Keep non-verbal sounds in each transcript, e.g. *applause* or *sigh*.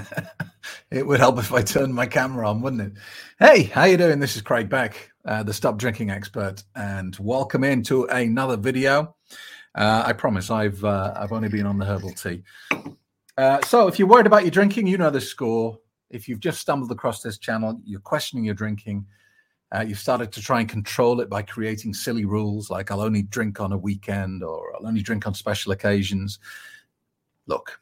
*laughs* it would help if I turned my camera on, wouldn't it? Hey, how are you doing? This is Craig Beck, uh, the Stop Drinking Expert, and welcome into another video. Uh, I promise I've uh, I've only been on the herbal tea. Uh, so if you're worried about your drinking, you know the score. If you've just stumbled across this channel, you're questioning your drinking. Uh, you've started to try and control it by creating silly rules like I'll only drink on a weekend or I'll only drink on special occasions. Look,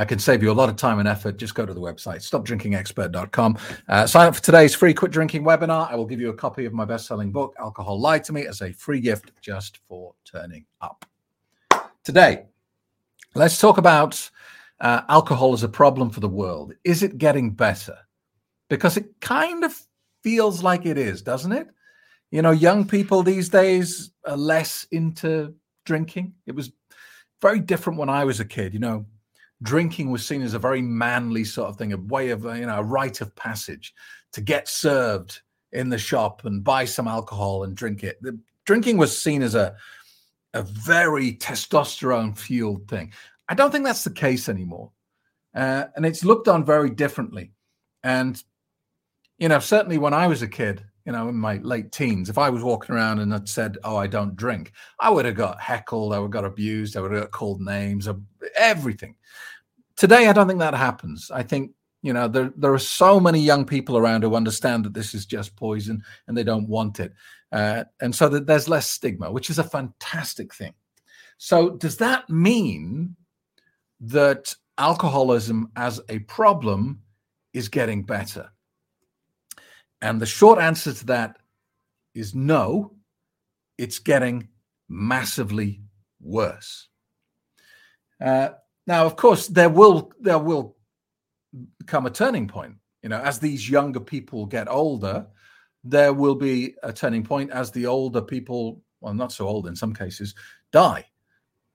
I can save you a lot of time and effort. Just go to the website, stopdrinkingexpert.com. Uh, sign up for today's free quit drinking webinar. I will give you a copy of my best selling book, Alcohol Lied to Me, as a free gift just for turning up. Today, let's talk about uh, alcohol as a problem for the world. Is it getting better? Because it kind of feels like it is, doesn't it? You know, young people these days are less into drinking. It was very different when I was a kid. You know, drinking was seen as a very manly sort of thing, a way of, you know, a rite of passage to get served in the shop and buy some alcohol and drink it. The, drinking was seen as a, a very testosterone fueled thing. I don't think that's the case anymore. Uh, and it's looked on very differently. And, you know, certainly when I was a kid, you know, in my late teens, if I was walking around and had said, "Oh, I don't drink," I would have got heckled, I would have got abused, I would have got called names, everything. Today, I don't think that happens. I think you know there there are so many young people around who understand that this is just poison and they don't want it, uh, and so that there's less stigma, which is a fantastic thing. So, does that mean that alcoholism as a problem is getting better? And the short answer to that is no, it's getting massively worse. Uh, now, of course, there will there will come a turning point. You know, as these younger people get older, there will be a turning point as the older people, well, not so old in some cases, die.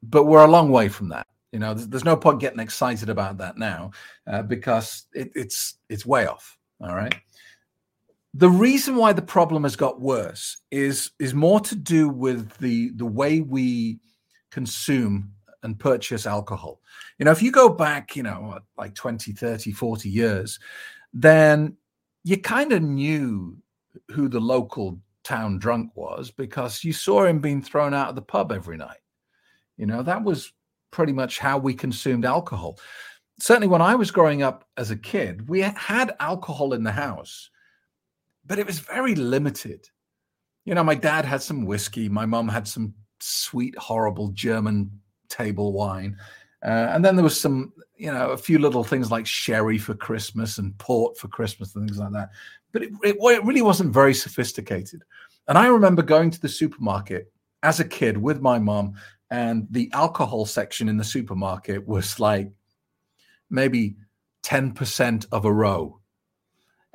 But we're a long way from that. You know, there's, there's no point getting excited about that now uh, because it, it's it's way off. All right the reason why the problem has got worse is is more to do with the the way we consume and purchase alcohol. You know if you go back you know like 20 30 40 years then you kind of knew who the local town drunk was because you saw him being thrown out of the pub every night. You know that was pretty much how we consumed alcohol. Certainly when i was growing up as a kid we had alcohol in the house but it was very limited. You know, my dad had some whiskey, my mom had some sweet, horrible German table wine. Uh, and then there was some, you know, a few little things like sherry for Christmas and port for Christmas and things like that. But it, it, it really wasn't very sophisticated. And I remember going to the supermarket as a kid with my mom, and the alcohol section in the supermarket was like maybe 10% of a row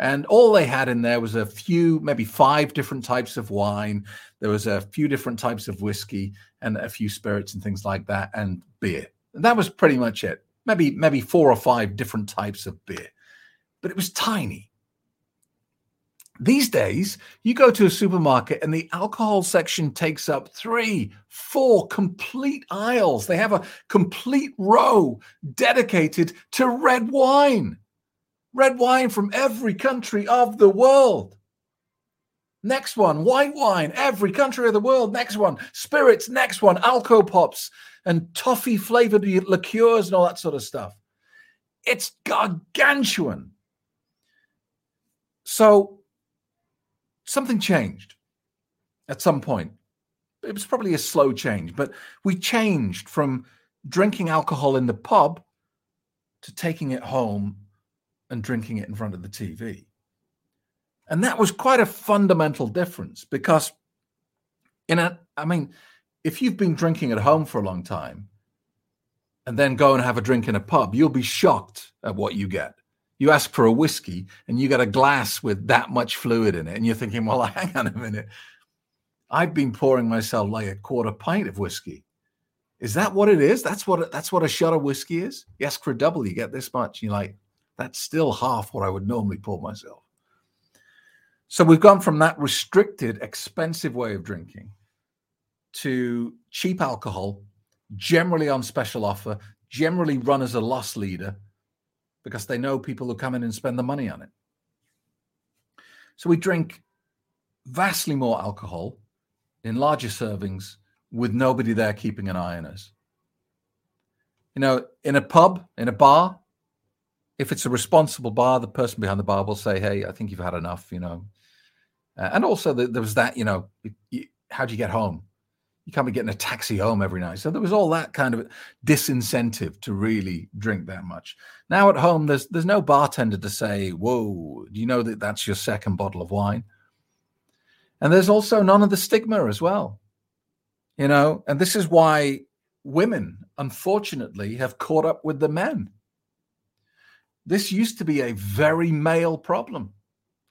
and all they had in there was a few, maybe five different types of wine. There was a few different types of whiskey and a few spirits and things like that, and beer. And that was pretty much it. Maybe, maybe four or five different types of beer, but it was tiny. These days, you go to a supermarket and the alcohol section takes up three, four complete aisles. They have a complete row dedicated to red wine red wine from every country of the world. Next one, white wine, every country of the world. Next one, spirits. Next one, alco pops and toffee flavored liqueurs and all that sort of stuff. It's gargantuan. So something changed at some point. It was probably a slow change, but we changed from drinking alcohol in the pub to taking it home and drinking it in front of the TV. And that was quite a fundamental difference because, in a, I mean, if you've been drinking at home for a long time and then go and have a drink in a pub, you'll be shocked at what you get. You ask for a whiskey and you get a glass with that much fluid in it, and you're thinking, well, *laughs* hang on a minute. I've been pouring myself like a quarter pint of whiskey. Is that what it is? That's what that's what a shot of whiskey is. You ask for a double, you get this much. You're like, that's still half what I would normally pour myself. So we've gone from that restricted, expensive way of drinking to cheap alcohol, generally on special offer, generally run as a loss leader, because they know people who come in and spend the money on it. So we drink vastly more alcohol in larger servings with nobody there keeping an eye on us. You know, in a pub, in a bar, if it's a responsible bar, the person behind the bar will say, "Hey, I think you've had enough," you know. Uh, and also, the, there was that, you know, you, how do you get home? You can't be getting a taxi home every night. So there was all that kind of disincentive to really drink that much. Now at home, there's there's no bartender to say, "Whoa, do you know that that's your second bottle of wine?" And there's also none of the stigma as well. You know, and this is why women, unfortunately, have caught up with the men. This used to be a very male problem.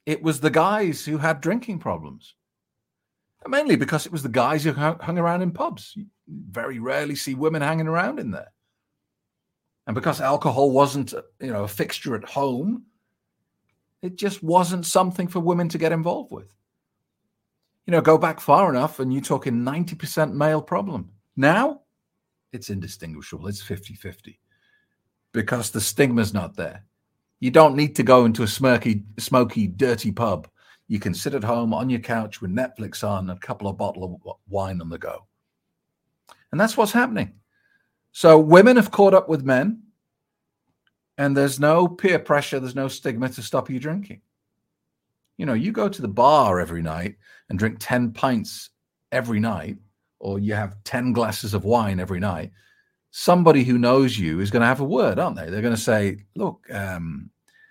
It was the guys who had drinking problems, mainly because it was the guys who hung around in pubs. You very rarely see women hanging around in there. And because alcohol wasn't, you know, a fixture at home, it just wasn't something for women to get involved with. You know, go back far enough and you're talking 90% male problem. Now, it's indistinguishable. It's 50 50 because the stigma's not there. You don't need to go into a smirky, smoky, dirty pub. You can sit at home on your couch with Netflix on, a couple of bottles of wine on the go. And that's what's happening. So women have caught up with men, and there's no peer pressure, there's no stigma to stop you drinking. You know, you go to the bar every night and drink 10 pints every night, or you have 10 glasses of wine every night, somebody who knows you is going to have a word, aren't they? They're going to say, look, um,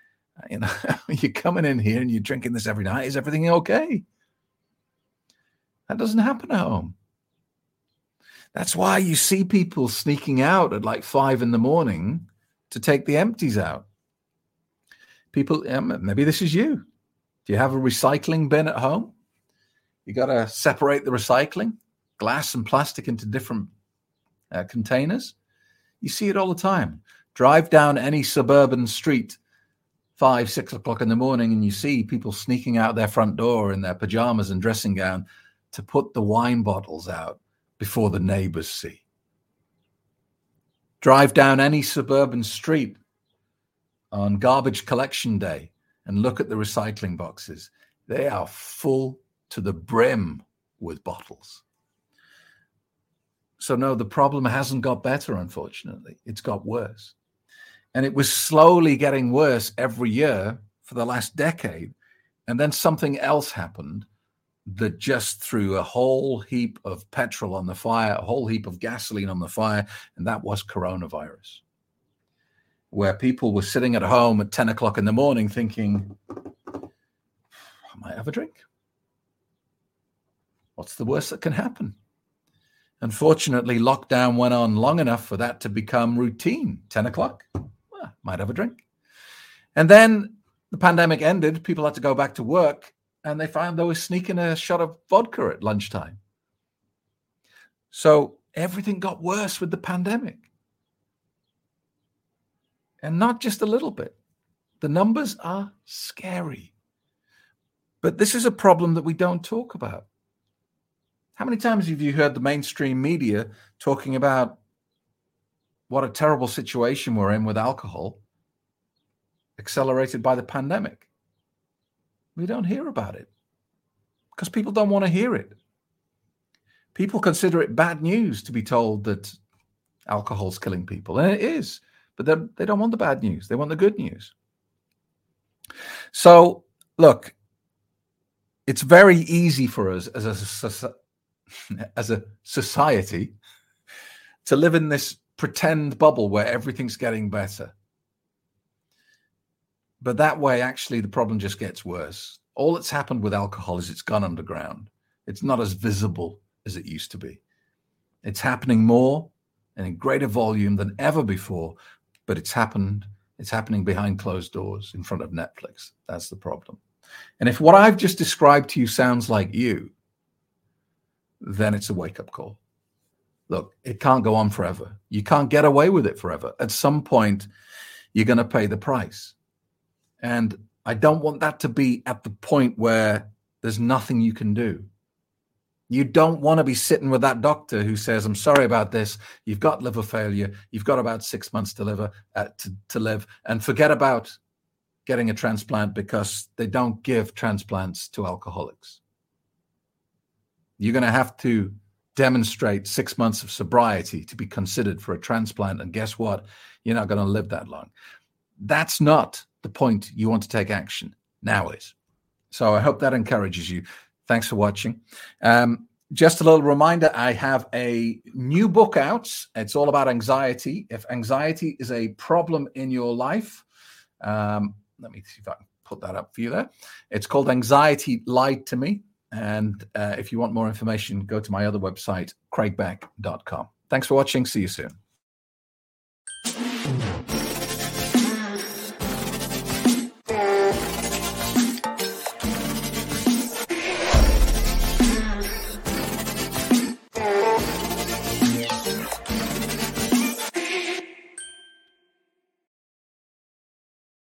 *laughs* you know, you're coming in here and you're drinking this every night. Is everything okay? That doesn't happen at home. That's why you see people sneaking out at like five in the morning to take the empties out. People, um, maybe this is you. Do you have a recycling bin at home? You got to separate the recycling glass and plastic into different uh, containers. You see it all the time. Drive down any suburban street, five, six o'clock in the morning, and you see people sneaking out their front door in their pajamas and dressing gown to put the wine bottles out before the neighbors see. Drive down any suburban street on garbage collection day and look at the recycling boxes. They are full to the brim with bottles. So, no, the problem hasn't got better, unfortunately. It's got worse. And it was slowly getting worse every year for the last decade. And then something else happened that just threw a whole heap of petrol on the fire, a whole heap of gasoline on the fire. And that was coronavirus, where people were sitting at home at 10 o'clock in the morning thinking, I might have a drink. What's the worst that can happen? Unfortunately, lockdown went on long enough for that to become routine. 10 o'clock, well, might have a drink. And then the pandemic ended, people had to go back to work, and they found they were sneaking a shot of vodka at lunchtime. So everything got worse with the pandemic. And not just a little bit. The numbers are scary. But this is a problem that we don't talk about. How many times have you heard the mainstream media talking about what a terrible situation we're in with alcohol, accelerated by the pandemic? We don't hear about it because people don't want to hear it. People consider it bad news to be told that alcohol's killing people, and it is, but they don't want the bad news. They want the good news. So, look, it's very easy for us as a *laughs* as a society to live in this pretend bubble where everything's getting better. But that way, actually, the problem just gets worse. All that's happened with alcohol is it's gone underground. It's not as visible as it used to be. It's happening more and in greater volume than ever before, but it's happened. It's happening behind closed doors in front of Netflix. That's the problem. And if what I've just described to you sounds like you, then it's a wake up call. Look, it can't go on forever. You can't get away with it forever. At some point, you're going to pay the price. And I don't want that to be at the point where there's nothing you can do. You don't want to be sitting with that doctor who says, "I'm sorry about this. You've got liver failure. You've got about six months to live, uh, to, to live, and forget about getting a transplant because they don't give transplants to alcoholics." You're going to have to demonstrate six months of sobriety to be considered for a transplant, and guess what? You're not going to live that long. That's not the point you want to take action. Now is. So I hope that encourages you. Thanks for watching. Um, just a little reminder I have a new book out. It's all about anxiety. If anxiety is a problem in your life, um, let me see if I can put that up for you there. It's called Anxiety Lied to Me. And uh, if you want more information, go to my other website, craigbeck.com. Thanks for watching. See you soon.